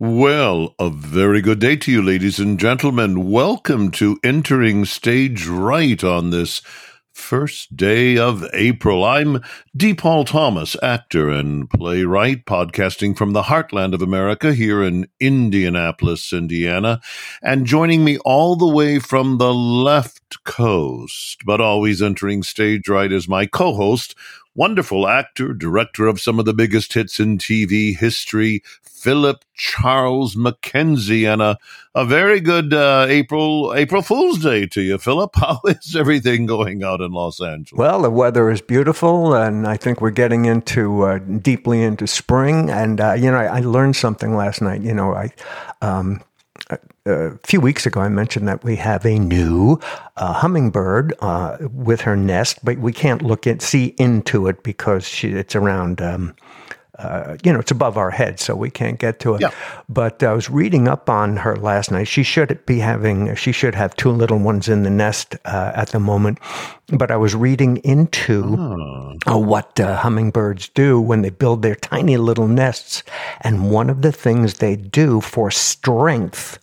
Well, a very good day to you, ladies and gentlemen. Welcome to Entering Stage Right on this first day of April. I'm D. Paul Thomas, actor and playwright, podcasting from the heartland of America here in Indianapolis, Indiana. And joining me all the way from the left coast, but always entering stage right is my co host, wonderful actor, director of some of the biggest hits in TV history, Philip Charles McKenzie, and a, a very good uh, April April Fool's Day to you, Philip. How is everything going out in Los Angeles? Well, the weather is beautiful, and I think we're getting into uh, deeply into spring. And uh, you know, I, I, learned something last night. You know, I. Um, a few weeks ago, I mentioned that we have a new uh, hummingbird uh, with her nest, but we can't look and see into it because she, it's around. Um, uh, you know, it's above our head, so we can't get to it. Yeah. But I was reading up on her last night. She should be having, she should have two little ones in the nest uh, at the moment. But I was reading into oh. uh, what uh, hummingbirds do when they build their tiny little nests. And one of the things they do for strength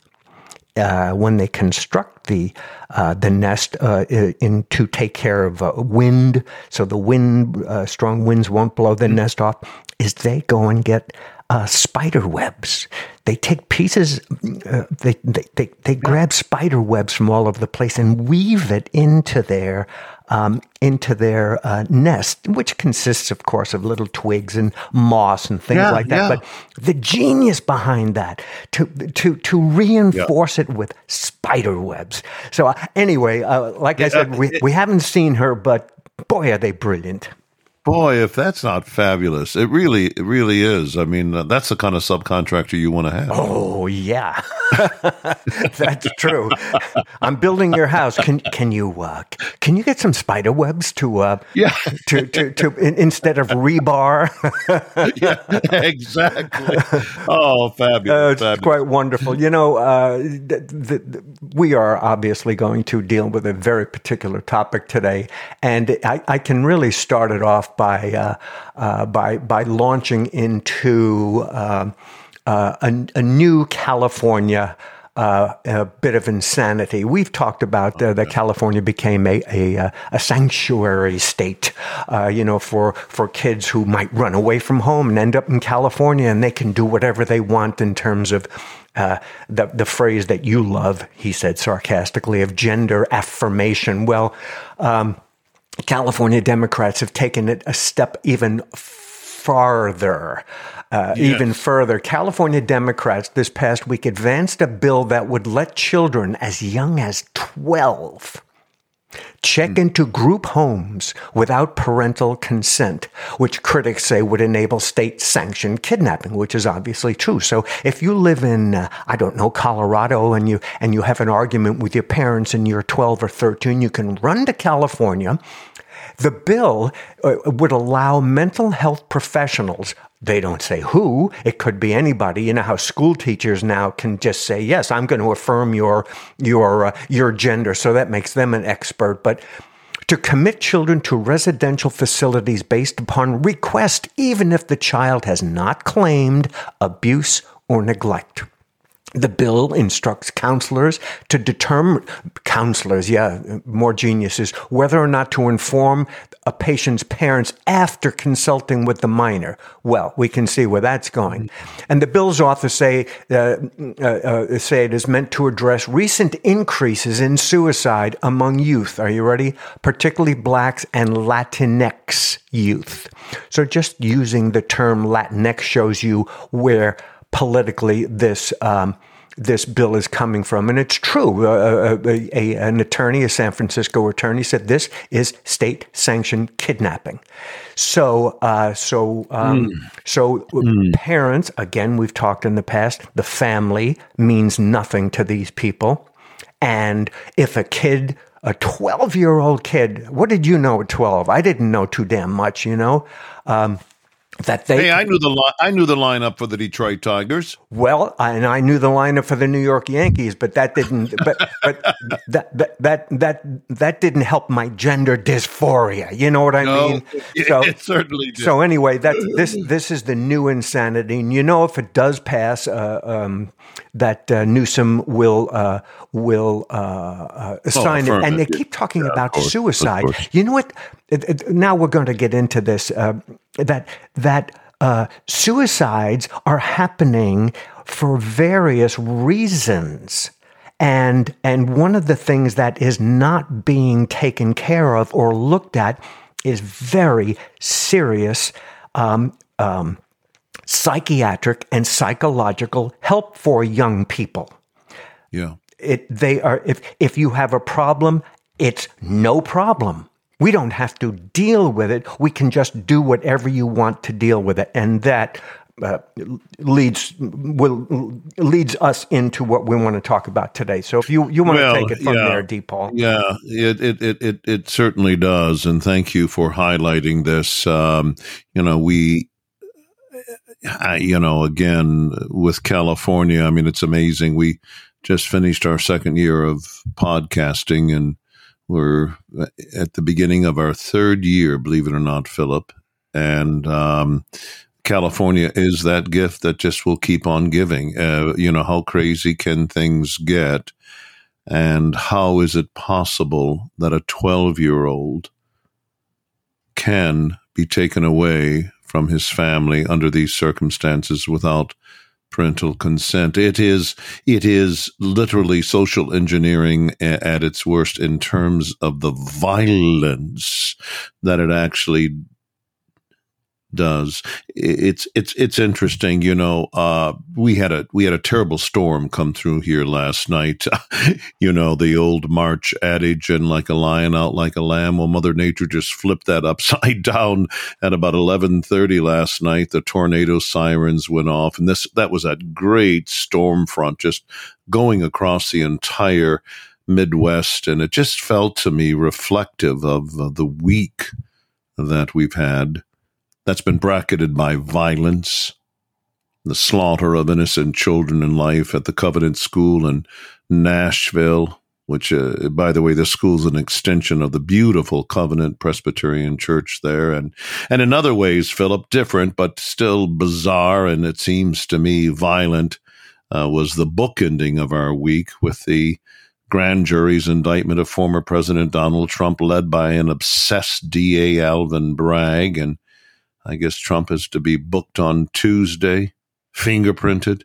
uh, when they construct the uh, the nest uh, in to take care of uh, wind, so the wind uh, strong winds won't blow the nest off. Is they go and get uh, spider webs. They take pieces, they they they, they grab spider webs from all over the place and weave it into their um, into their uh, nest, which consists, of course, of little twigs and moss and things yeah, like that. Yeah. But the genius behind that to to to reinforce yeah. it with spider webs. So uh, anyway, uh, like I said, we, we haven't seen her, but boy, are they brilliant. Boy, if that's not fabulous, it really, it really is. I mean, uh, that's the kind of subcontractor you want to have. Oh yeah, that's true. I'm building your house. Can can you uh, can you get some spider webs to uh, yeah to to, to in, instead of rebar? yeah, exactly. Oh, fabulous! Uh, it's fabulous. quite wonderful. You know, uh, the, the, we are obviously going to deal with a very particular topic today, and I, I can really start it off by uh, uh, by by launching into um, uh, a, a, new California. Uh, a bit of insanity. We've talked about uh, that California became a a, a sanctuary state, uh, you know, for for kids who might run away from home and end up in California, and they can do whatever they want in terms of uh, the the phrase that you love, he said sarcastically, of gender affirmation. Well. Um, California Democrats have taken it a step even farther. Uh, yes. Even further, California Democrats this past week advanced a bill that would let children as young as 12 check mm. into group homes without parental consent, which critics say would enable state sanctioned kidnapping, which is obviously true. So if you live in, uh, I don't know, Colorado and you, and you have an argument with your parents and you're 12 or 13, you can run to California the bill uh, would allow mental health professionals they don't say who. It could be anybody. You know how school teachers now can just say, "Yes, I'm going to affirm your your uh, your gender," so that makes them an expert. But to commit children to residential facilities based upon request, even if the child has not claimed abuse or neglect. The bill instructs counselors to determine, counselors, yeah, more geniuses, whether or not to inform a patient's parents after consulting with the minor. Well, we can see where that's going. And the bill's authors say, uh, uh, uh, say it is meant to address recent increases in suicide among youth. Are you ready? Particularly blacks and Latinx youth. So just using the term Latinx shows you where politically this um, this bill is coming from, and it's true. Uh, a, uh, a, an attorney, a San Francisco attorney, said this is state-sanctioned kidnapping. So, uh, so, um, mm. so mm. parents. Again, we've talked in the past. The family means nothing to these people, and if a kid a 12 year old kid. What did you know at 12? I didn't know too damn much, you know? Um, that they. Hey, I knew the li- I knew the lineup for the Detroit Tigers. Well, and I knew the lineup for the New York Yankees, but that didn't. But, but that, that that that that didn't help my gender dysphoria. You know what I No, mean? it, it certainly did. So anyway, that this this is the new insanity, and you know if it does pass, uh, um, that uh, Newsom will uh, will uh, uh, assign it, and they keep talking Yeah, about course, suicide. You know what? It- it- Now we're going to get into this. Uh, that that uh, suicides are happening for various reasons. And, and one of the things that is not being taken care of or looked at is very serious um, um, psychiatric and psychological help for young people. yeah. It, they are, if, if you have a problem, it's no problem. We don't have to deal with it. We can just do whatever you want to deal with it. And that uh, leads will leads us into what we want to talk about today. So if you, you want Well, to take it from yeah. there, D. Paul. Yeah, it, it it it it certainly does, and thank you for highlighting this. Um, you know, we, I, you know, again with California, I mean, it's amazing. We just finished our second year of podcasting, and we're at the beginning of our third year, believe it or not, Philip. And um, California is that gift that just will keep on giving. Uh, you know, how crazy can things get? And how is it possible that a 12 year old can be taken away from his family under these circumstances without parental consent? It is, it is literally social engineering at its worst in terms of the violence that it actually does. It's it's it's interesting, you know. Uh, we had a we had a terrible storm come through here last night. you know the old March adage, and like a lion out like a lamb. Well, Mother Nature just flipped that upside down at about eleven thirty last night. The tornado sirens went off, and this that was a great storm front just going across the entire Midwest, and it just felt to me reflective of uh, the week that we've had that's been bracketed by violence, the slaughter of innocent children in life at the Covenant School in Nashville, which, uh, by the way, this school's an extension of the beautiful Covenant Presbyterian Church there, and and in other ways, Philip, different but still bizarre, and it seems to me violent. Uh, was the bookending of our week with the grand jury's indictment of former President Donald Trump, led by an obsessed DA Alvin Bragg, and I guess Trump is to be booked on Tuesday, fingerprinted,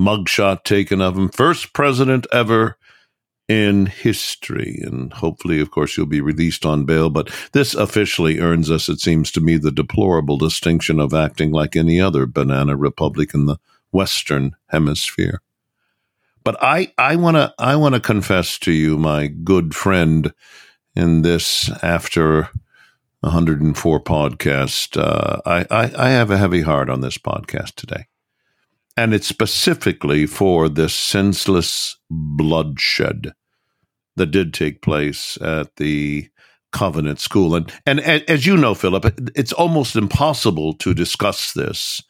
mugshot taken of him, first president ever in history. And hopefully, of course, he'll be released on bail. But this officially earns us, it seems to me, the deplorable distinction of acting like any other banana republic in the Western Hemisphere. But I, I want to I want to confess to you, my good friend, in this after 104 podcast. Uh, I, I, I have a heavy heart on this podcast today. And it's specifically for this senseless bloodshed that did take place at the Covenant School. And, and a- as you know, Philip, it's almost impossible to discuss this.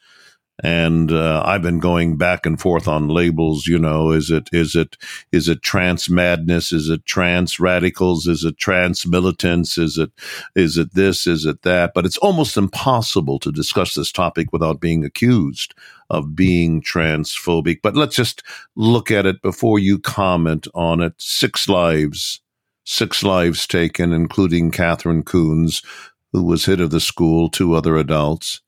And uh, I've been going back and forth on labels. You know, is it is it is it trans madness? Is it trans radicals? Is it trans militants? Is it is it this? Is it that? But it's almost impossible to discuss this topic without being accused of being transphobic. But let's just look at it before you comment on it. Six lives, six lives taken, including Katherine Koonce, who was hit of the school, two other adults,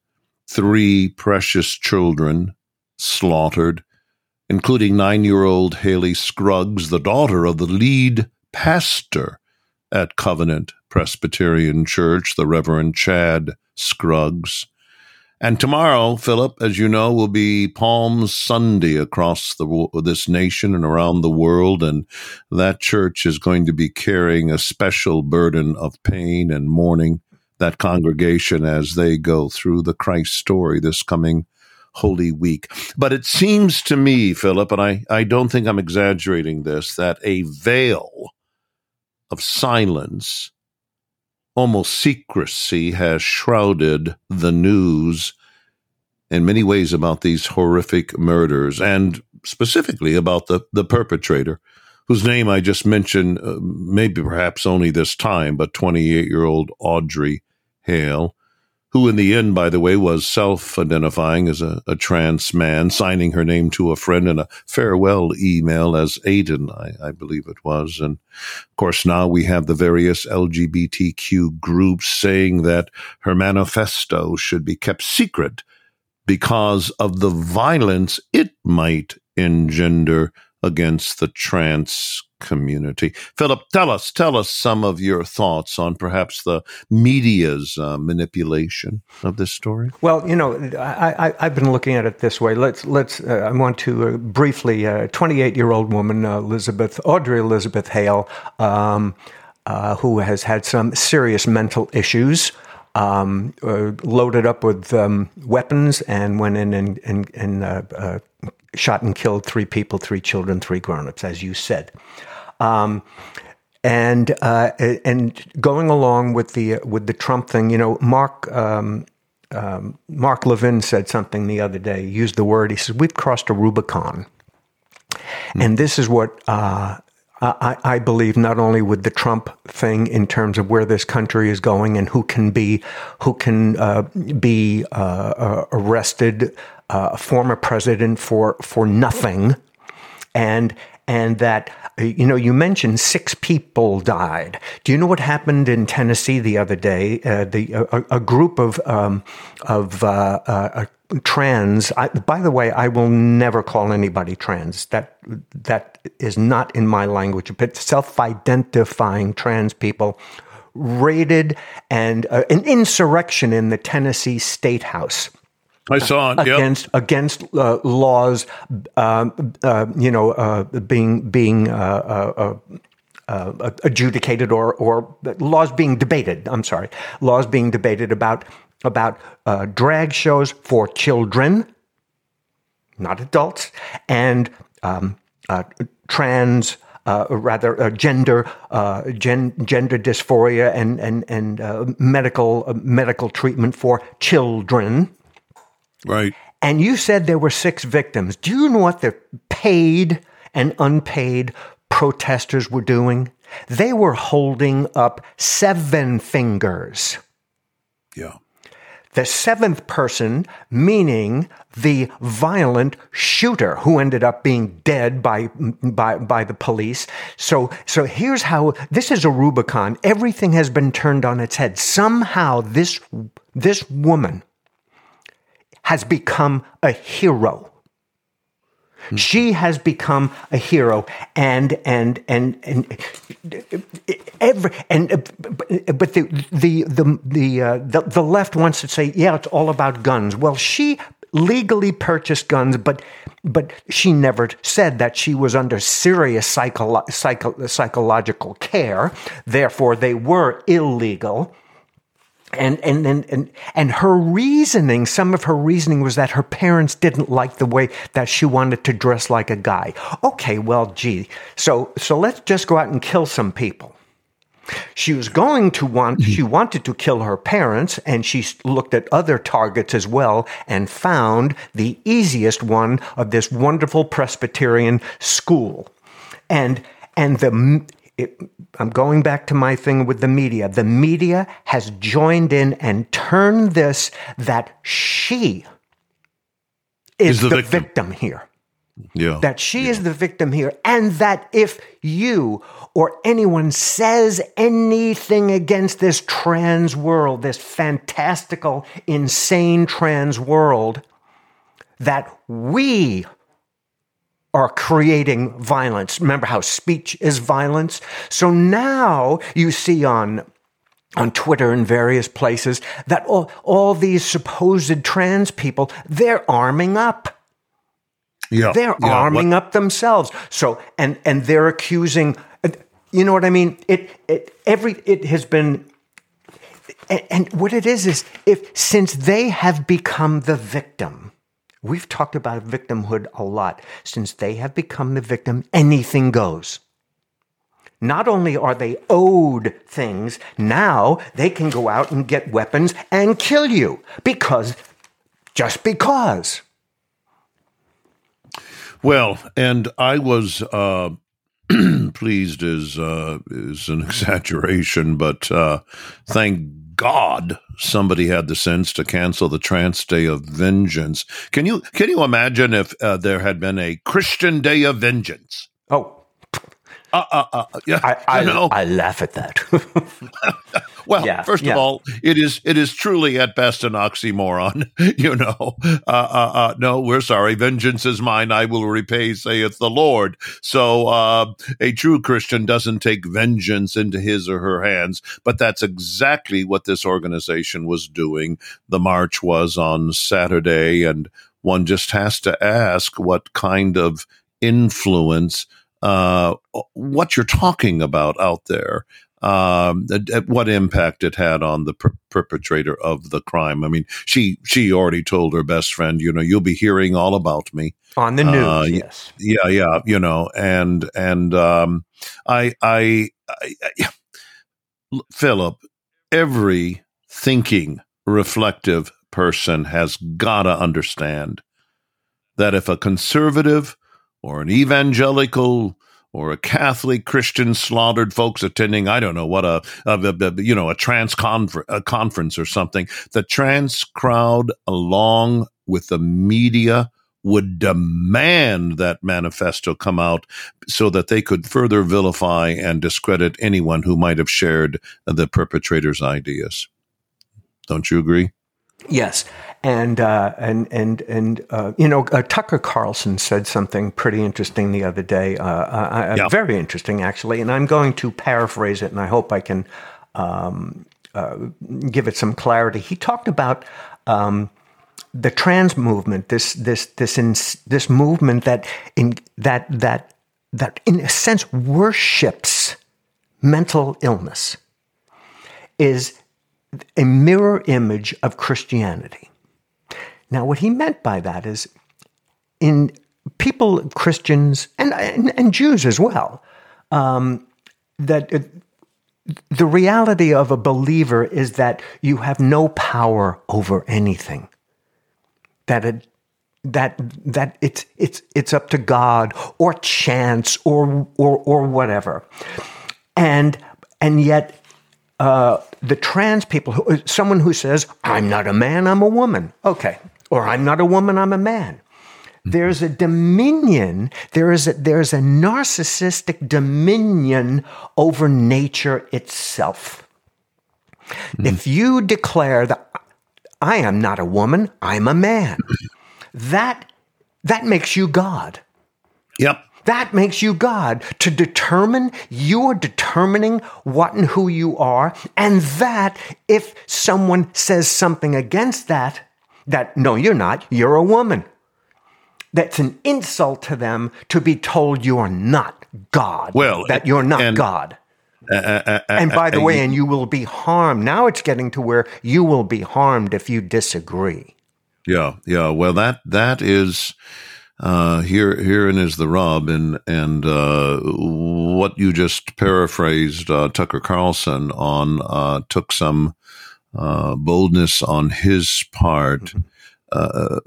three precious children slaughtered, including nine year old Hallie Scruggs, the daughter of the lead pastor at Covenant Presbyterian Church, the Reverend Chad Scruggs. And tomorrow, Philip, as you know, will be Palm Sunday across the this nation and around the world, and that church is going to be carrying a special burden of pain and mourning. That congregation as they go through the Christ story this coming Holy Week. But it seems to me, Philip, and I, I don't think I'm exaggerating this, that a veil of silence almost secrecy has shrouded the news in many ways about these horrific murders and specifically about the, the perpetrator, whose name I just mentioned, uh, maybe perhaps only this time, but 28 year old Audrey Hale, who in the end, by the way, was self identifying as a, a, trans man, signing her name to a friend in a farewell email as Aiden, I, I, believe it was. And of course, now we have the various LGBTQ groups saying that her manifesto should be kept secret because of the violence it might engender against the trans community. Philip, tell us, tell us some of your thoughts on perhaps the media's uh, manipulation of this story. Well, you know, I, have been looking at it this way. Let's let's. Uh, I want to uh, briefly. Uh, 28 year old woman, uh, Elizabeth Audrey Elizabeth Hale, um, uh, who has had some serious mental issues. Um, loaded up with um, weapons and went in and, and, and shot and killed three people, three children, three grown-ups, as you said. Um, and uh, and going along with the with the Trump thing, you know, Mark um, um, Mark Levin said something the other day. Used the word. He says we've crossed a Rubicon, mm. and this is what. Uh, I, I, believe not only with the Trump thing in terms of where this country is going and who can be who can uh, be uh, uh arrested uh, a former president for for nothing, and and that you know you mentioned six people died. Do you know what happened in Tennessee the other day? Uh, the a, a, group of um, of uh, uh, trans. I, by the way, I will never call anybody trans. That that is not in my language. But self-identifying trans people raided and uh, an insurrection in the Tennessee State House I saw it against yep. against uh, laws, um, uh, you know, uh, being being uh, uh, uh, adjudicated or or laws being debated. I'm sorry, laws being debated about about drag shows for children, not adults, and um, trans. rather, gender, gen, gender dysphoria, and and and medical medical treatment for children Right. And you said there were six victims. Do you know what the paid and unpaid protesters were doing? They were holding up seven fingers. Yeah. The seventh person, meaning the violent shooter who ended up being dead by, by, by the police. So, so here's how this is a Rubicon. Everything has been turned on its head. Somehow this, this woman has become a hero. She has become a hero, and and and and every and but the the the the, uh, the the left wants to say, yeah, it's all about guns. Well, she legally purchased guns, but but she never said that she was under serious psycho, psycho, psychological care. Therefore, they were illegal and, and, and, and, and her reasoning, some of her reasoning was that her parents didn't like the way that she wanted to dress like a guy. Okay, well, gee, so, so let's just go out and kill some people. She was going to want, she mm-hmm. wanted to kill her parents, and she looked at other targets as well and found the easiest one of this wonderful Presbyterian school. And, and the, it, I'm going back to my thing with the media. The media has joined in and turned this that she is, is the, the victim. victim. here. Yeah. That she yeah. is the victim here. And that if you or anyone says anything against this trans world, this fantastical, insane trans world, that we are creating violence. Remember how speech is violence? So now you see on on Twitter and various places that all, all these supposed trans people, they're arming up. Yeah. They're yeah. arming what? up themselves. So and and they're accusing you know what I mean? It it every it has been and, and what it is is if since they have become the victim We've talked about victimhood a lot. Since they have become the victim, anything goes. not only are they owed things, now they can go out and get weapons and kill you because, just because. Well, and I was uh, pleased is uh, is an exaggeration, but uh, thank God somebody had the sense to cancel the Trans Day of Vengeance. Can you can you imagine if uh, there had been a Christian Day of Vengeance? Oh, uh, uh, uh, yeah, I, I, you know. I laugh at that. well, yeah, first yeah. of all, it is it is truly at best an oxymoron. you know, uh, uh, uh, no, we're sorry. Vengeance is mine; I will repay, saith the Lord. So, uh, a true Christian doesn't take vengeance into his or her hands, but that's exactly what this organization was doing. The march was on Saturday, and one just has to ask what kind of influence uh, what you're talking about out there, um, what impact it had on the per- perpetrator of the crime. I mean, she she already told her best friend, you know, you'll be hearing all about me on the news. Uh, yes, yeah, yeah, you know, and and um, I, I, I, I Philip, every thinking, reflective person has got to understand that if a conservative or an evangelical or a Catholic Christian slaughtered folks attending, I don't know what a, a, a you know a trans confer- a conference or something. The trans crowd, along with the media, would demand that manifesto come out so that they could further vilify and discredit anyone who might have shared the perpetrator's ideas. Don't you agree? Yes, and uh, and and and uh, you know uh, Tucker Carlson said something pretty interesting the other day, uh, uh, uh, yeah. very interesting actually, and I'm going to paraphrase it, and I hope I can um, give it some clarity. He talked about. Um, the trans movement, this this this in, this movement that in that that that in a sense worships mental illness, is a mirror image of Christianity. Now, what he meant by that is in people, Christians, and, and, and Jews as well, um, that it, the reality of a believer is that you have no power over anything. That it, that that it's it's it's up to God or chance or or or whatever, and and yet uh, the trans people, who, someone who says, I'm not a man, I'm a woman. Okay. Or I'm not a woman, I'm a man. There's a dominion, there is a, there's a narcissistic dominion over nature itself. Mm. If you declare that I am not a woman, I'm a man, that, that makes you God. Yep. That makes you God. To determine, you're determining what and who you are. And that, if someone says something against that, that no, you're not, you're a woman. That's an insult to them to be told you are not God. Well, that you're not and, God. Uh, uh, uh, and by the way, and you will be harmed. Now it's getting to where you will be harmed if you disagree. Yeah, yeah. Well, that that is uh, here, herein is the rub, and and uh, what you just paraphrased uh, Tucker Carlson on uh, took some uh, boldness on his part. Mm-hmm. Uh,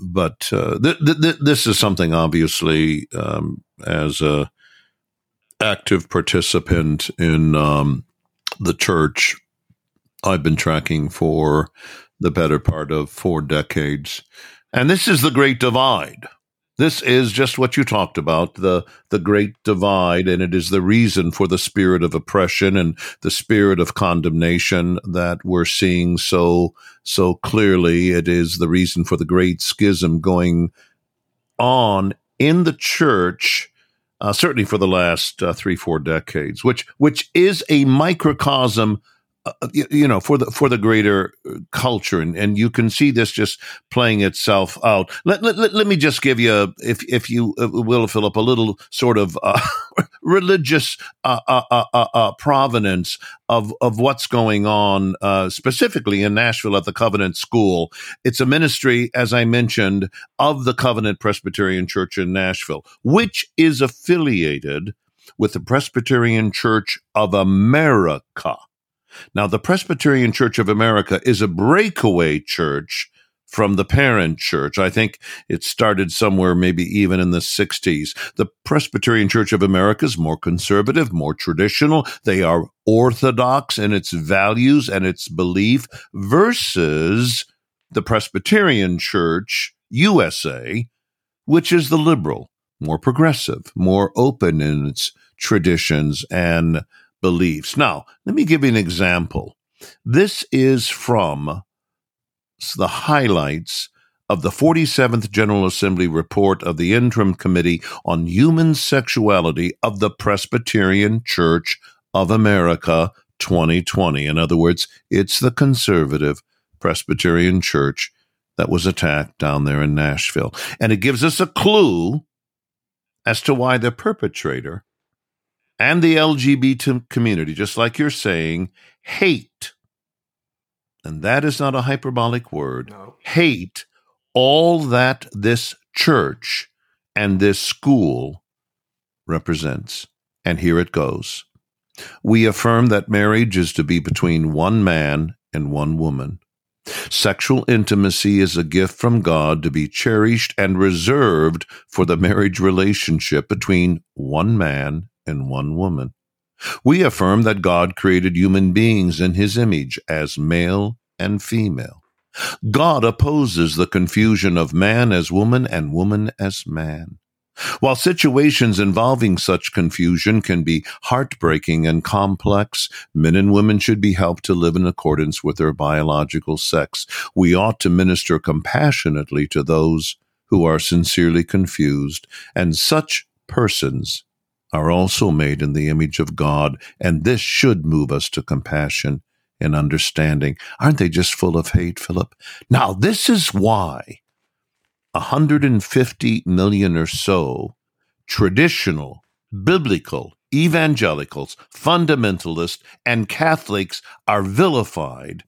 but th- th- this is something obviously um, as a active participant in um, the church I've been tracking for the better part of four decades. And this is the great divide. This is just what you talked about, the, the great divide, and it is the reason for the spirit of oppression and the spirit of condemnation that we're seeing so, so clearly. It is the reason for the great schism going on in the church, uh, certainly for the last uh, three, four decades, which, which is a microcosm uh, you, you, know, for the for the greater uh, culture, and, and you can see this just playing itself out. Let, let, let me just give you, a, if if you uh, will, Philip, a little sort of uh, religious uh, uh, uh, provenance of of what's going on, specifically in Nashville at the Covenant School. It's a ministry, as I mentioned, of the Covenant Presbyterian Church in Nashville, which is affiliated with the Presbyterian Church of America. Now, the Presbyterian Church of America is a breakaway church from the parent church. I think it started somewhere maybe even in the 60s. The Presbyterian Church of America is more conservative, more traditional. They are orthodox in its values and its belief versus the Presbyterian Church USA, which is the liberal, more progressive, more open in its traditions and beliefs. Now, let me give you an example. This is from the highlights of the 47th General Assembly report of the Interim Committee on Human Sexuality of the Presbyterian Church of America 2020. In other words, it's the conservative Presbyterian Church that was attacked down there in Nashville. And it gives us a clue as to why the perpetrator and the LGBT community, just like you're saying, hate and that is not a hyperbolic word, no. hate all that this church and this school represents. And here it goes. We affirm that marriage is to be between one man and one woman. Sexual intimacy is a gift from God to be cherished and reserved for the marriage relationship between one man and one woman. We affirm that God created human beings in his image as male and female. God opposes the confusion of man as woman and woman as man. While situations involving such confusion can be heartbreaking and complex, men and women should be helped to live in accordance with their biological sex. We ought to minister compassionately to those who are sincerely confused, and such persons are also made in the image of God, and this should move us to compassion and understanding. Aren't they just full of hate, Philip? Now, this is why 150 million or so traditional, biblical, evangelicals, fundamentalists, and Catholics are vilified.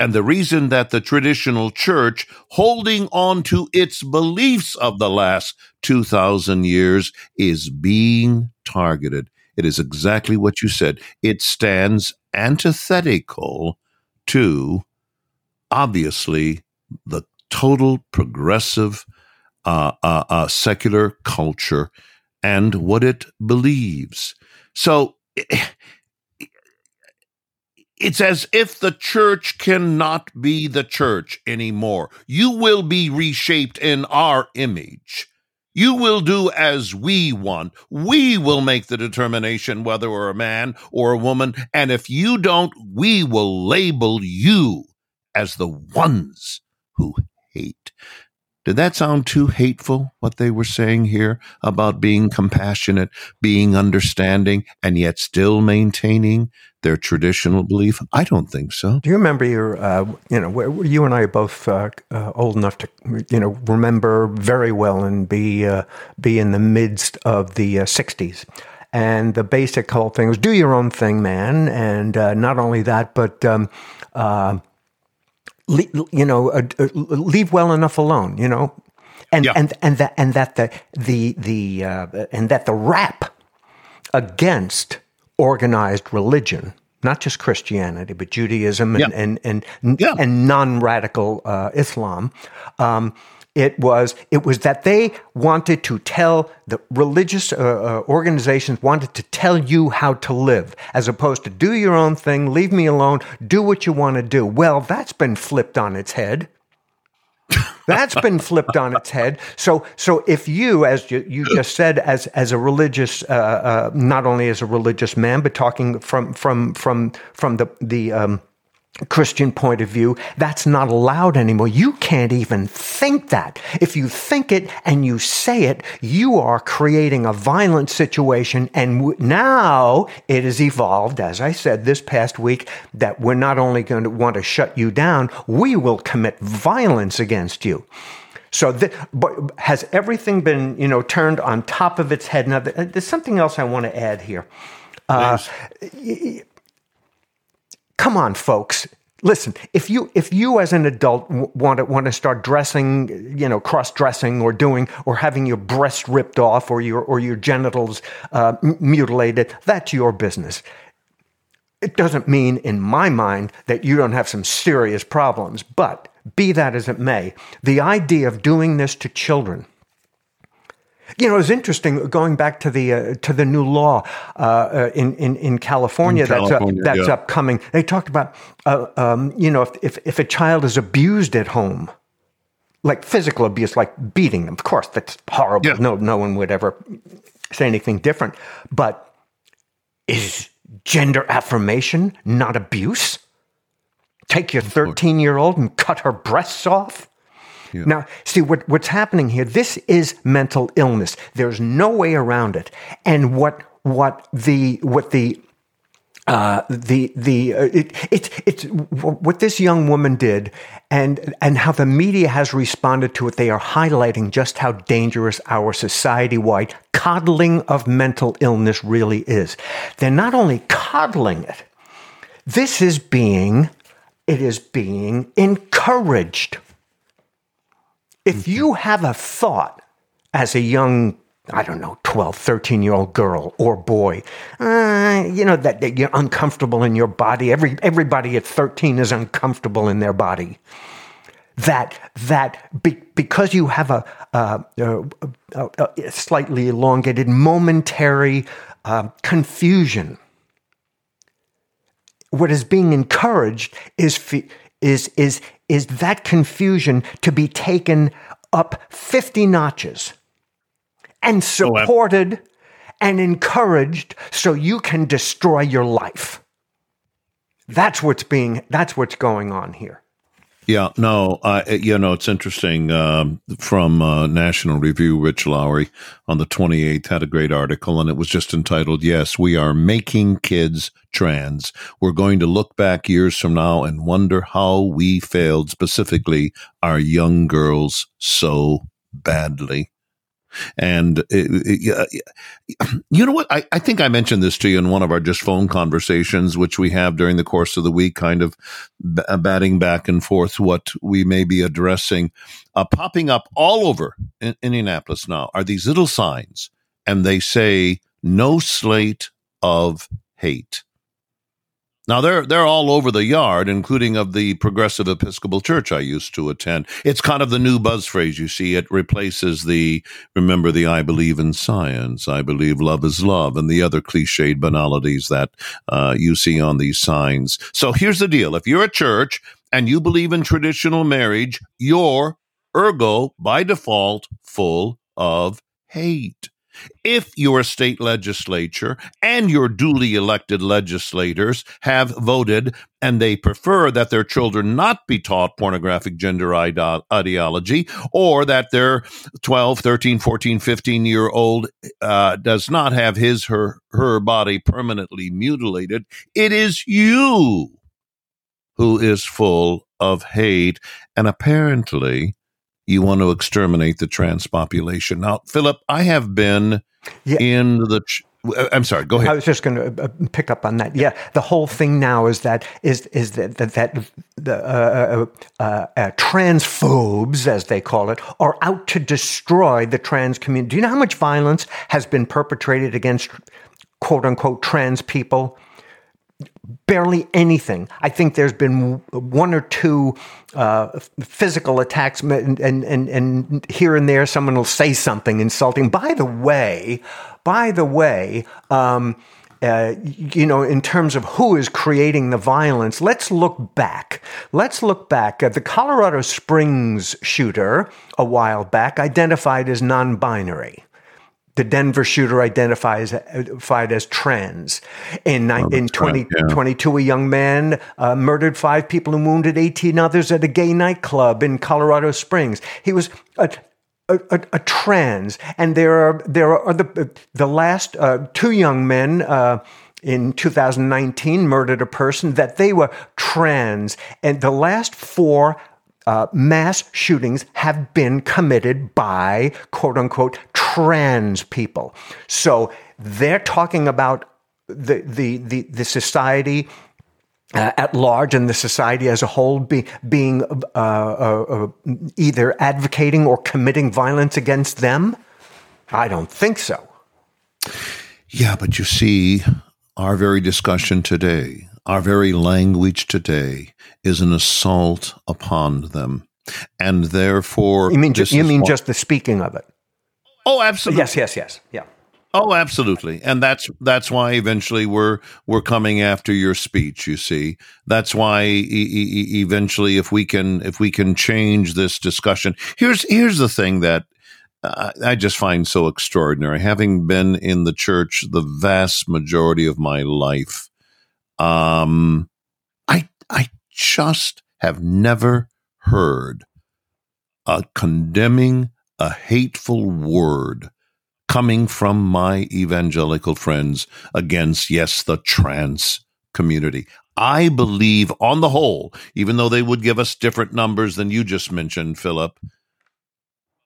And the reason that the traditional church, holding on to its beliefs of the last 2,000 years, is being targeted. It is exactly what you said. It stands antithetical to obviously the total progressive uh, uh, uh, secular culture and what it believes. So it's as if the church cannot be the church anymore. You will be reshaped in our image. You will do as we want. We will make the determination whether we're a man or a woman. And if you don't, we will label you as the ones who hate. Did that sound too hateful, what they were saying here about being compassionate, being understanding, and yet still maintaining their traditional belief? I don't think so. Do you remember your, uh, you know, you and I are both uh, uh, old enough to, you know, remember very well and be, uh, be in the midst of the 60s. Uh, and the basic whole thing was do your own thing, man. And uh, not only that, but um, you know, uh, uh, leave well enough alone, you know, and yeah. and and that and that the the the uh, and that the rap against organized religion, not just Christianity, but Judaism and yeah. and and, yeah. and non radical uh, Islam. Um, it was it was that they wanted to tell the religious uh, uh, organizations wanted to tell you how to live, as opposed to do your own thing, leave me alone, do what you want to do. Well, that's been flipped on its head. That's been flipped on its head. So, so if you, as you, you just said, as as a religious, uh, uh, not only as a religious man, but talking from from from from the the um, Christian point of view, that's not allowed anymore. You can't even think that. If you think it and you say it, you are creating a violent situation. And w- now it has evolved, as I said this past week, that we're not only going to want to shut you down, we will commit violence against you. So, th- but has everything been, you know, turned on top of its head? Now, there's something else I want to add here. Uh, come on, folks. listen, if you if you as an adult want to want to start dressing, you know, cross dressing or doing or having your breast ripped off or your or your genitals uh, mutilated, that's your business. It doesn't mean, in my mind, that you don't have some serious problems. But be that as it may, the idea of doing this to children you know, it's interesting going back to the uh, to the new law uh, uh in, in in California, in California that's that's yeah. upcoming. They talked about uh, um, you know if, if if a child is abused at home, like physical abuse, like beating them. Of course, that's horrible. Yeah. No, no one would ever say anything different. But is gender affirmation not abuse? Take your thirteen year old and cut her breasts off. Yeah. Now, see what, what's happening here. This is mental illness. There's no way around it. And what what the what the uh, the the uh, it, it, it's what this young woman did and and how the media has responded to it they are highlighting just how dangerous our society wide coddling of mental illness really is they're not only coddling it this is being it is being encouraged if you have a thought as a young I don't know, 12, 13 year old girl or boy, uh, you know, that, that, you're uncomfortable in your body. Every, everybody at 13 is uncomfortable in their body. That, that be, because you have a, slightly elongated, momentary uh, confusion, what is being encouraged is, is, is, is that confusion to be taken up 50 notches and oh, supported and encouraged so you can destroy your life. That's what's being, that's what's going on here. Yeah, no, uh, you know, it's interesting. Um, from uh, National Review, Rich Lowry on the 28th had a great article, and it was just entitled, Yes, we are making kids trans. We're going to look back years from now and wonder how we failed, specifically our young girls, so badly. And it, it, you know what? I, I think I mentioned this to you in one of our just phone conversations, which we have during the course of the week, kind of b- uh, batting back and forth what we may be addressing. Uh, popping up all over in Indianapolis now are these little signs, and they say, no slate of hate. Now they're they're all over the yard, including of the Progressive Episcopal Church I used to attend. It's kind of the new buzz phrase. You see, it replaces the remember the I believe in science, I believe love is love, and the other cliched banalities that uh, you see on these signs. So here's the deal: if you're a church and you believe in traditional marriage, you're ergo by default full of hate. If your state legislature and your duly elected legislators have voted and they prefer that their children not be taught pornographic gender ide- ideology or that their 12, 13, 14, 15 year old uh, does not have his, her, her body permanently mutilated, it is you who is full of hate. And apparently, you want to exterminate the trans population. Now, Philip, I have been yeah. in the. Ch- I'm sorry. Go ahead. I was just going to uh, pick up on that. Yeah, the whole thing now is that is is that that, that the uh, uh, uh, uh, transphobes, as they call it, are out to destroy the trans community. Do you know how much violence has been perpetrated against quote unquote trans people? Barely anything. I think there's been one or two uh, physical attacks, and, and, and, here and there someone will say something insulting. By the way, by the way, um, uh, you know, in terms of who is creating the violence, let's look back. Let's look back. Uh, the Colorado Springs shooter a while back identified as non binary the Denver shooter identifies identified as trans. In, oh, in 2022, yeah. a young man uh, murdered five people and wounded 18 others at a gay nightclub in Colorado Springs. He was a, a, a, a trans. And there are, there are the, the last uh, two young men. Uh, in 2019 murdered a person that they were trans and the last four uh, mass shootings have been committed by quote unquote trans people. So they're talking about the, the, the, the society uh, at large and the society as a whole be, being uh, uh, uh, either advocating or committing violence against them? I don't think so. Yeah, but you see, our very discussion today, our very language today, is an assault upon them, and therefore, you mean ju- you mean what, just the speaking of it? Oh, absolutely. Yes, yes, yes. Yeah. Oh, absolutely. And that's that's why eventually we're we're coming after your speech, you see. That's why e- e- eventually if we can if we can change this discussion. Here's here's the thing that uh, I just find so extraordinary having been in the church the vast majority of my life. Um I I just have never heard a condemning a hateful word coming from my evangelical friends against, yes, the trans community. I believe, on the whole, even though they would give us different numbers than you just mentioned, Philip,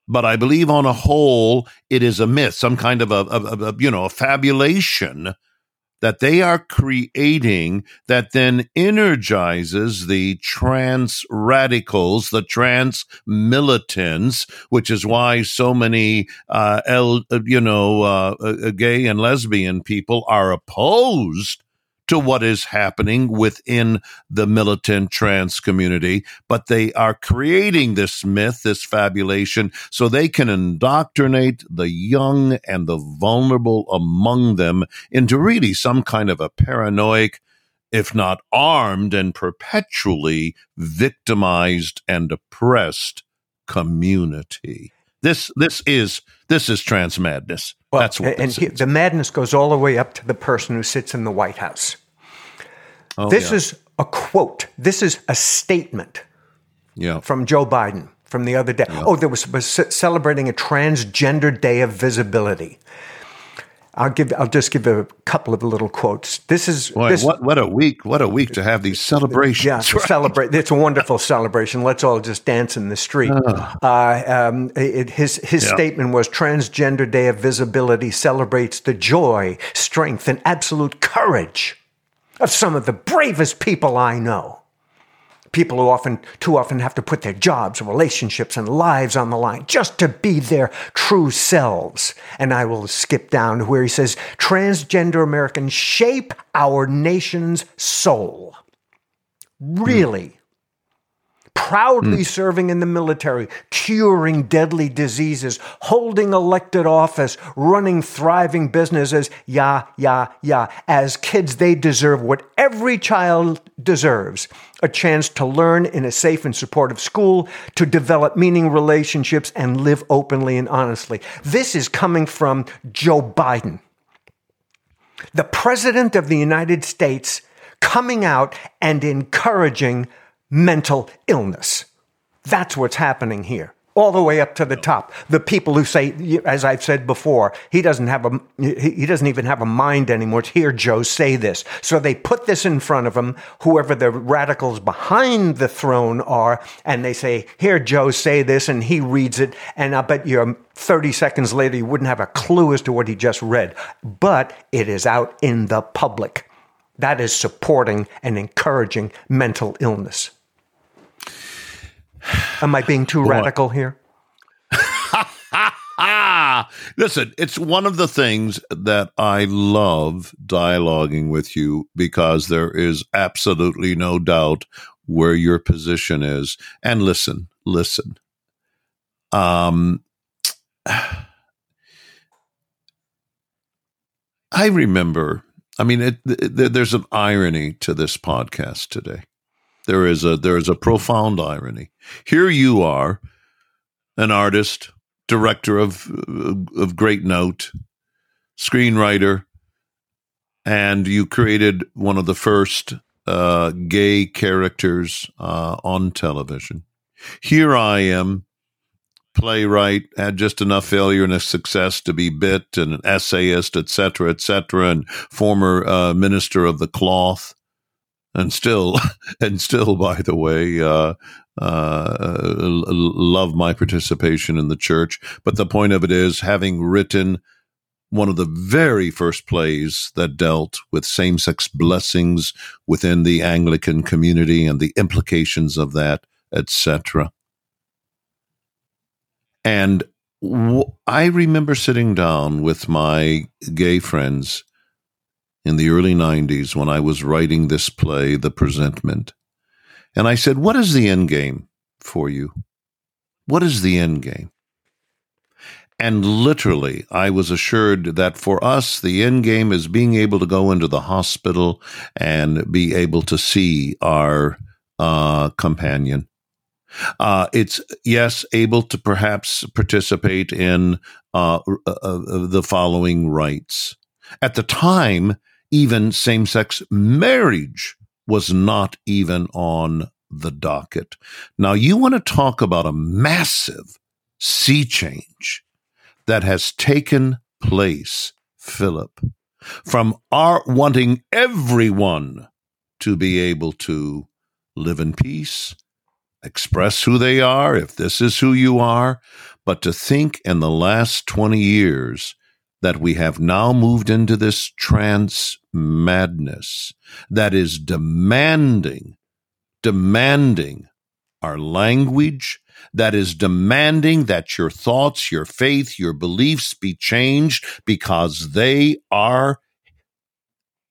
but I believe on a whole, it is a myth, some kind of a, a, a you know, a fabulation that they are creating that then energizes the trans radicals, the trans militants, which is why so many, uh, L, you know, uh, uh, gay and lesbian people are opposed to what is happening within the militant trans community, but they are creating this myth, this fabulation, so they can indoctrinate the young and the vulnerable among them into really some kind of a paranoid, if not armed and perpetually victimized and oppressed community. This this is this is trans madness. Well, That's what and he, the madness goes all the way up to the person who sits in the White House. Oh, this yeah. is a quote. This is a statement. Yeah. From Joe Biden from the other day. Yeah. Oh, there was, was celebrating a transgender day of visibility. I'll give. I'll just give a couple of little quotes. This is Boy, this, what what a week! What a week to have these celebrations. Yeah, right? celebrate. It's a wonderful celebration. Let's all just dance in the street. Uh, um, it, his his yeah. statement was: Transgender Day of Visibility celebrates the joy, strength, and absolute courage of some of the bravest people I know people who often, too often, have to put their jobs, relationships, and lives on the line just to be their true selves. And I will skip down to where he says, transgender Americans shape our nation's soul. Hmm. Really? Proudly mm. serving in the military, curing deadly diseases, holding elected office, running thriving businesses. Yeah, yeah, yeah. As kids, they deserve what every child deserves a chance to learn in a safe and supportive school, to develop meaning relationships, and live openly and honestly. This is coming from Joe Biden. The President of the United States coming out and encouraging mental illness. That's what's happening here. All the way up to the top. The people who say, as I've said before, he doesn't have a, he doesn't even have a mind anymore to hear Joe say this. So they put this in front of him, whoever the radicals behind the throne are, and they say, here, Joe, say this, and he reads it, and I bet you um, 30 seconds later, you wouldn't have a clue as to what he just read. But it is out in the public. That is supporting and encouraging mental illness. Am I being too radical here? Listen, it's one of the things that I love dialoguing with you because there is absolutely no doubt where your position is. And listen, listen. Um, I remember. I mean, it, it, there's an irony to this podcast today. There is a there is a profound irony. Here you are, an artist, director of of great note, screenwriter, and you created one of the first uh, gay characters uh, on television. Here I am, playwright, had just enough failure and success to be bit, and an essayist, etc., etc., and former uh, minister of the cloth and still, and still, by the way, uh, uh, love my participation in the church. But the point of it is, having written one of the very first plays that dealt with same sex blessings within the Anglican community and the implications of that, etc. And w- I remember sitting down with my gay friends in the early 90s when I was writing this play, The Presentment. And I said, What is the end game for you? What is the end game? And literally, I was assured that for us, the end game is being able to go into the hospital and be able to see our uh, companion. Uh, it's yes, able to perhaps participate in uh, uh, uh the following rites. At the time, even same sex marriage was not even on the docket. Now, you want to talk about a massive sea change that has taken place, Philip, from our wanting everyone to be able to live in peace, express who they are, if this is who you are, but to think in the last 20 years that we have now moved into this trans madness that is demanding, demanding our language, that is demanding that your thoughts, your faith, your beliefs be changed because they are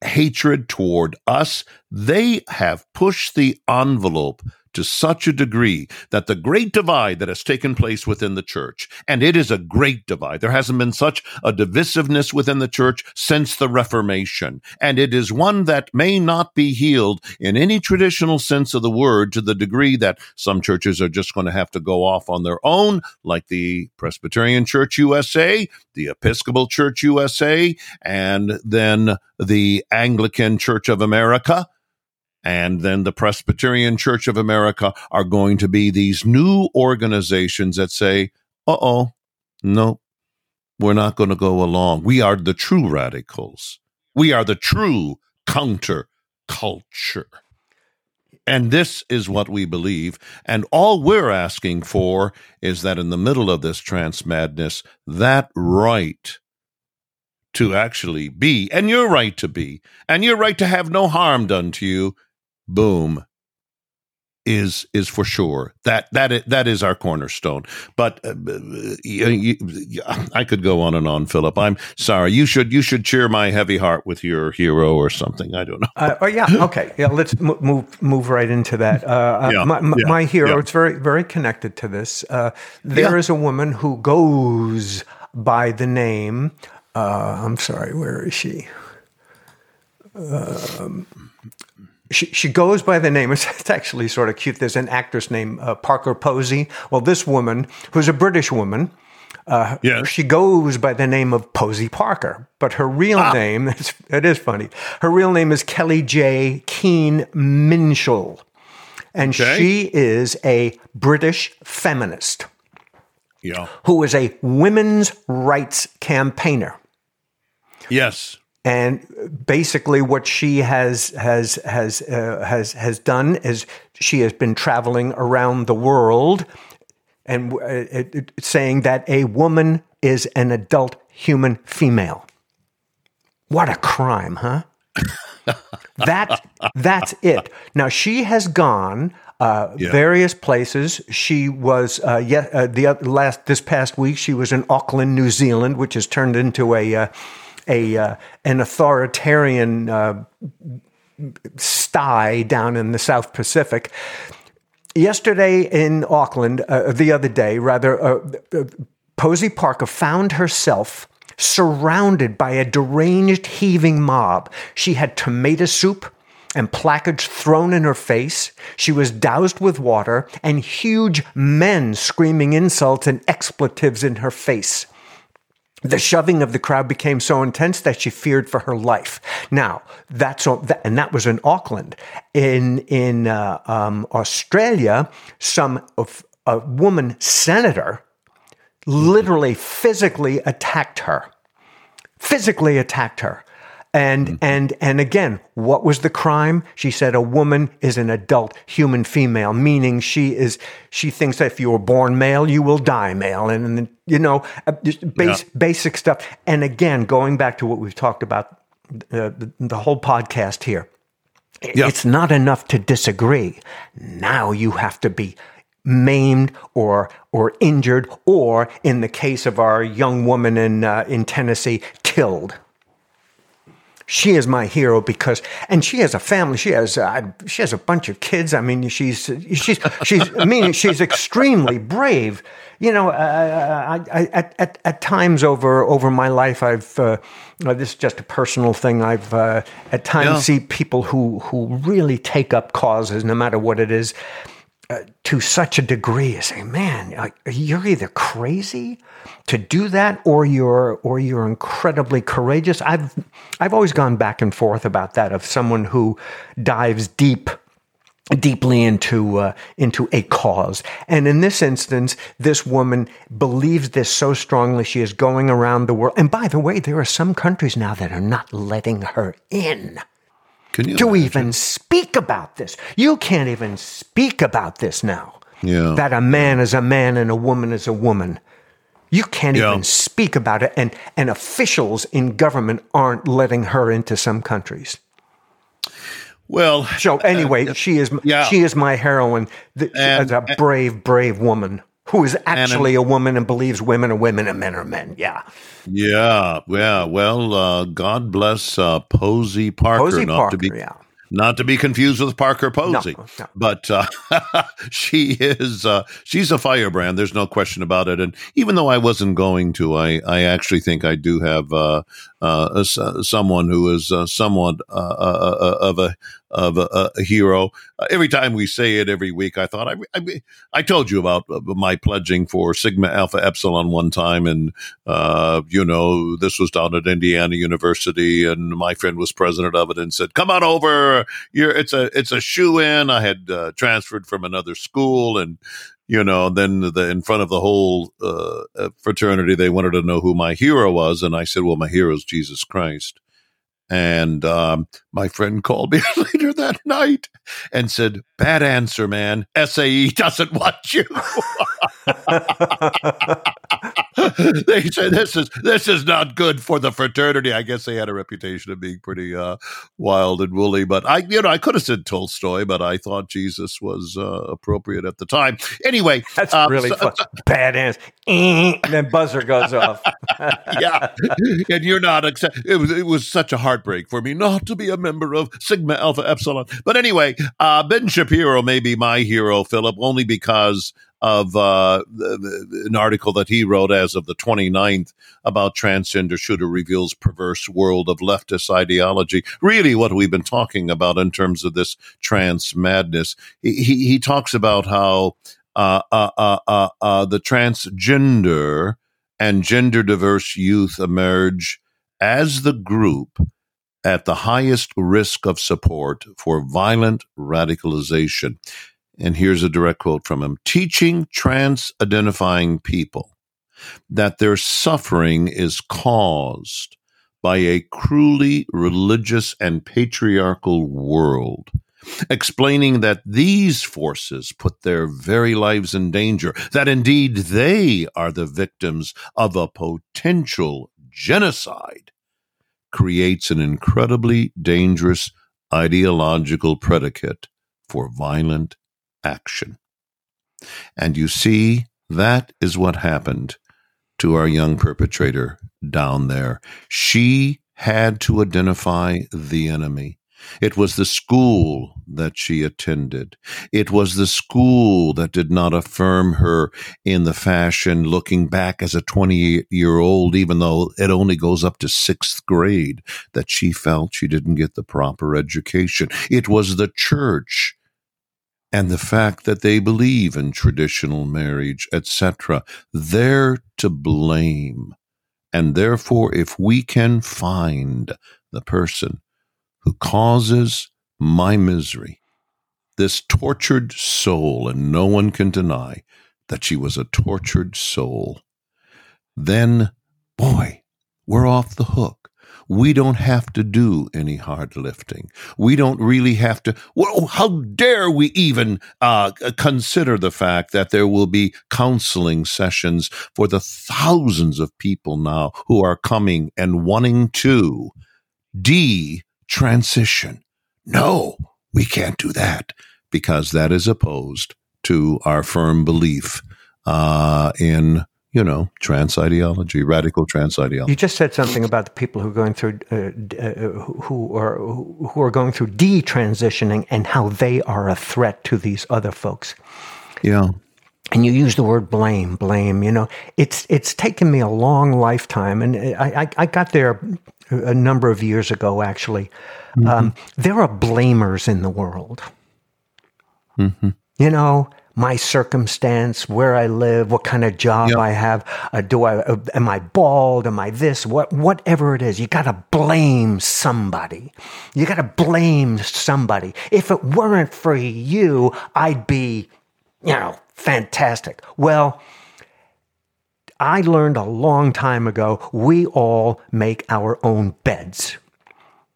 hatred toward us. They have pushed the envelope to such a degree that the great divide that has taken place within the church, and it is a great divide. There hasn't been such a divisiveness within the church since the Reformation. And it is one that may not be healed in any traditional sense of the word to the degree that some churches are just going to have to go off on their own, like the Presbyterian Church USA, the Episcopal Church USA, and then the Anglican Church of America and then the Presbyterian Church of America are going to be these new organizations that say, uh oh, no, we're not going to go along. We are the true radicals. We are the true counter culture. And this is what we believe. And all we're asking for is that in the middle of this trans madness, that right to actually be, and your right to be, and your right to have no harm done to you, boom is is for sure that that is, that is our cornerstone. But uh, you, you, I could go on and on, Philip. I'm sorry. You should you should cheer my heavy heart with your hero or something. I don't know. Uh, oh yeah, okay, yeah. Let's move move right into that. Uh, uh yeah, my, yeah, my, hero. Yeah. It's very very connected to this. Uh, there is a woman who goes by the name. Uh, I'm sorry. Where is she? Um, she, she goes by the name, it's, actually sort of cute. There's an actress named uh, Parker Posey. Well, this woman, who's a British woman, uh, yes. she goes by the name of Posie Parker, but her real ah. name, it is funny, her real name is Kelly J. Keane Minshall. And okay. she is a British feminist. Yeah. Who is a women's rights campaigner. Yes and basically what she has has has uh, has has done is she has been traveling around the world and uh, it, it, saying that a woman is an adult human female. What a crime, huh? that that's it. Now she has gone uh, yeah. various places. She was uh, yeah, uh, the last this past week. She was in Auckland, New Zealand, which has turned into a uh, a uh, an authoritarian uh, sty down in the South Pacific. Yesterday in Auckland, uh, the other day, rather, uh, uh, Posie Parker found herself surrounded by a deranged, heaving mob. She had tomato soup and placards thrown in her face. She was doused with water and huge men screaming insults and expletives in her face. The shoving of the crowd became so intense that she feared for her life. Now, that's and that was in Auckland. In in uh, um, Australia, some of a woman senator literally physically attacked her, physically attacked her, And mm-hmm. and and again, what was the crime? She said a woman is an adult human female, meaning she is she thinks that if you were born male, you will die male, and, and you know, uh, base, yeah. basic stuff. And again, going back to what we've talked about uh, the, the whole podcast here. Yeah. It's not enough to disagree. Now you have to be maimed or or injured, or in the case of our young woman in uh, in Tennessee, killed. She is my hero because, and she has a family. She has uh, she has a bunch of kids. I mean, she's she's she's. I mean, she's extremely brave. You know, uh, I, I, at, at at times over over my life, I've uh, this is just a personal thing. I've uh, at times yeah. see people who who really take up causes, no matter what it is uh, to such a degree, saying, "Man, you're either crazy to do that, or you're or you're incredibly courageous." I've I've always gone back and forth about that of someone who dives deep deeply into uh, into a cause. And in this instance, this woman believes this so strongly she is going around the world. And by the way, there are some countries now that are not letting her in. Can you to imagine? even speak about this. You can't even speak about this now. Yeah. That a man is a man and a woman is a woman. You can't yeah. even speak about it. And, and officials in government aren't letting her into some countries. Well, so anyway, uh, she is yeah. she is my heroine. The, and, a brave, brave woman who is actually a woman and believes women are women and men are men. Yeah. Yeah. Yeah. Well, uh, God bless uh, Posie Parker. Posey not Parker, to be, yeah. Not to be confused with Parker Posey, no, no. but uh, she is uh, she's a firebrand. There's no question about it. And even though I wasn't going to, I I actually think I do have uh, uh, someone who is uh, somewhat uh, uh, uh, of a of a, a hero. every time we say it every week, I thought I, I, I told you about my pledging for Sigma Alpha Epsilon one time, and you know this was down at Indiana University, and my friend was president of it, and said, "Come on over, you're it's a it's a shoe in." I had transferred from another school, and you know, then the, in front of the whole uh, uh, fraternity, they wanted to know who my hero was, and I said, "Well, my hero is Jesus Christ." And um, my friend called me later that night and said, "Bad answer, man. SAE doesn't want you." they said this is this is not good for the fraternity. I guess they had a reputation of being pretty uh, wild and woolly. But I, you know, I could have said Tolstoy, but I thought Jesus was uh, appropriate at the time. Anyway, that's um, really so, fun. So, Badass. and then buzzer goes off. yeah, and you're not. Accept- it was it was such a heartbreak for me not to be a member of Sigma Alpha Epsilon. But anyway, uh, Ben Shapiro may be my hero, Philip, only because of uh, an article that he wrote as of the 29th about transgender shooter reveals perverse world of leftist ideology. Really, what we've been talking about in terms of this trans madness. He, he, talks about how uh, uh, uh, uh, uh the transgender and gender diverse youth emerge as the group at the highest risk of support for violent radicalization. And here's a direct quote from him teaching trans identifying people that their suffering is caused by a cruelly religious and patriarchal world, explaining that these forces put their very lives in danger, that indeed they are the victims of a potential genocide, creates an incredibly dangerous ideological predicate for violent action. And you see, that is what happened to our young perpetrator down there. She had to identify the enemy. It was the school that she attended. It was the school that did not affirm her in the fashion looking back as a 20 year old, even though it only goes up to sixth grade, that she felt she didn't get the proper education. It was the church and the fact that they believe in traditional marriage, etc., they're to blame. And therefore, if we can find the person who causes my misery, this tortured soul, and no one can deny that she was a tortured soul, then, boy, we're off the hook. We don't have to do any hard lifting. We don't really have to. How dare we even uh, consider the fact that there will be counseling sessions for the thousands of people now who are coming and wanting to de transition? No, we can't do that because that is opposed to our firm belief uh, in you know, trans ideology, radical trans ideology. You just said something about the people who are going through, uh, uh, who are who are going through detransitioning, and how they are a threat to these other folks. Yeah. And you use the word blame, blame. You know, it's it's taken me a long lifetime, and I I, I got there a number of years ago. Actually, mm-hmm. um, there are blamers in the world. Mm-hmm. You know, my circumstance, where I live, what kind of job yep. I have. Uh, do I uh, am I bald? Am I this? What whatever it is, you got to blame somebody. You got to blame somebody. If it weren't for you, I'd be, you know, fantastic. Well, I learned a long time ago. We all make our own beds.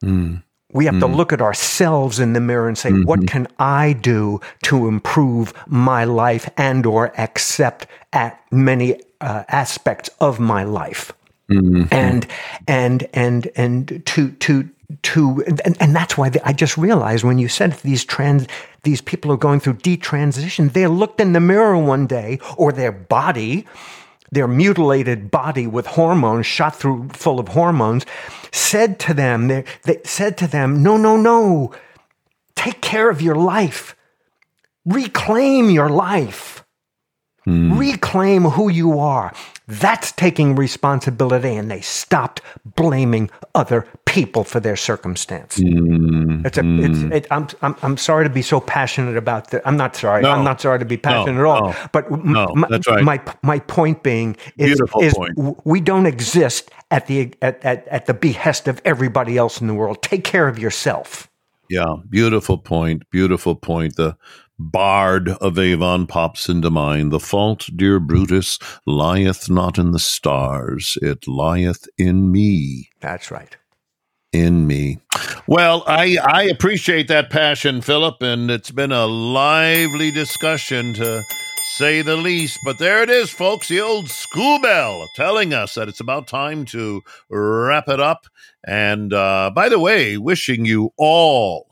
Mm. We have mm. to look at ourselves in the mirror and say, mm-hmm. what can I do to improve my life and or accept at many uh, aspects of my life? Mm-hmm. And, and, and, and to, to, to, and, and that's why I just realized when you said these trans, these people are going through detransition, they looked in the mirror one day or their body their mutilated body with hormones shot through full of hormones said to them they, they said to them no no no. Take care of your life. Reclaim your life mm. reclaim who you are that's taking responsibility, and they stopped blaming other people for their circumstance. Mm, it's a, mm. it's, it, I'm, I'm, I'm sorry to be so passionate about that. I'm not sorry. No, I'm not sorry to be passionate no, at all. No, but m- that's right. my, my point being is, is point. we don't exist at the, at, at, at the behest of everybody else in the world. Take care of yourself. Yeah, beautiful point. Beautiful point. The Bard of Avon pops into mind. The fault, dear Brutus, lieth not in the stars, it lieth in me. That's right. In me. Well, I, I appreciate that passion, Philip, and it's been a lively discussion to say the least. But there it is, folks, the old school bell telling us that it's about time to wrap it up. And uh, by the way, wishing you all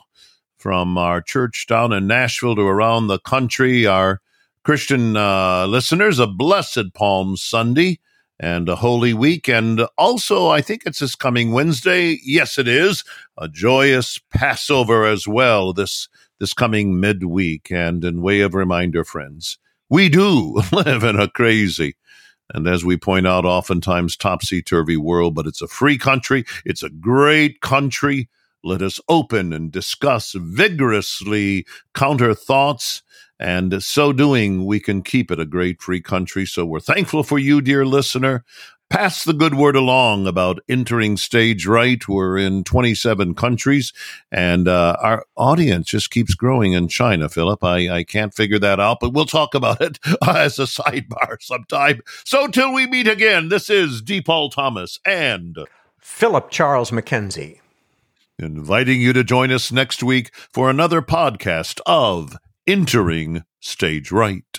from our church down in Nashville to around the country, our Christian uh, listeners, a blessed Palm Sunday and a Holy Week. And also, I think it's this coming Wednesday. Yes, it is a joyous Passover as well this, this coming midweek. And in way of reminder, friends, we do live in a crazy and as we point out, oftentimes topsy turvy world, but it's a free country. It's a great country. Let us open and discuss vigorously counter thoughts. And so doing, we can keep it a great free country. So we're thankful for you, dear listener. Pass the good word along about entering stage right. We're in 27 countries, and uh, our audience just keeps growing in China, Philip. I, I can't figure that out, but we'll talk about it as a sidebar sometime. So till we meet again, this is D. Paul Thomas and Philip Charles MacKenzie inviting you to join us next week for another podcast of Entering Stage Right.